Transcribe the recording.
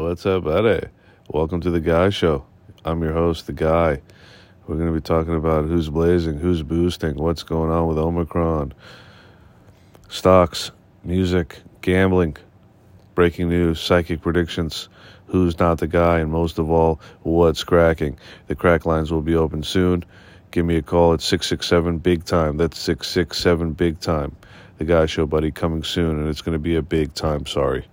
What's up, buddy? Welcome to the Guy Show. I'm your host, the Guy. We're going to be talking about who's blazing, who's boosting, what's going on with Omicron, stocks, music, gambling, breaking news, psychic predictions, who's not the guy, and most of all, what's cracking. The crack lines will be open soon. Give me a call at 667 Big Time. That's 667 Big Time. The Guy Show, buddy, coming soon, and it's going to be a big time. Sorry.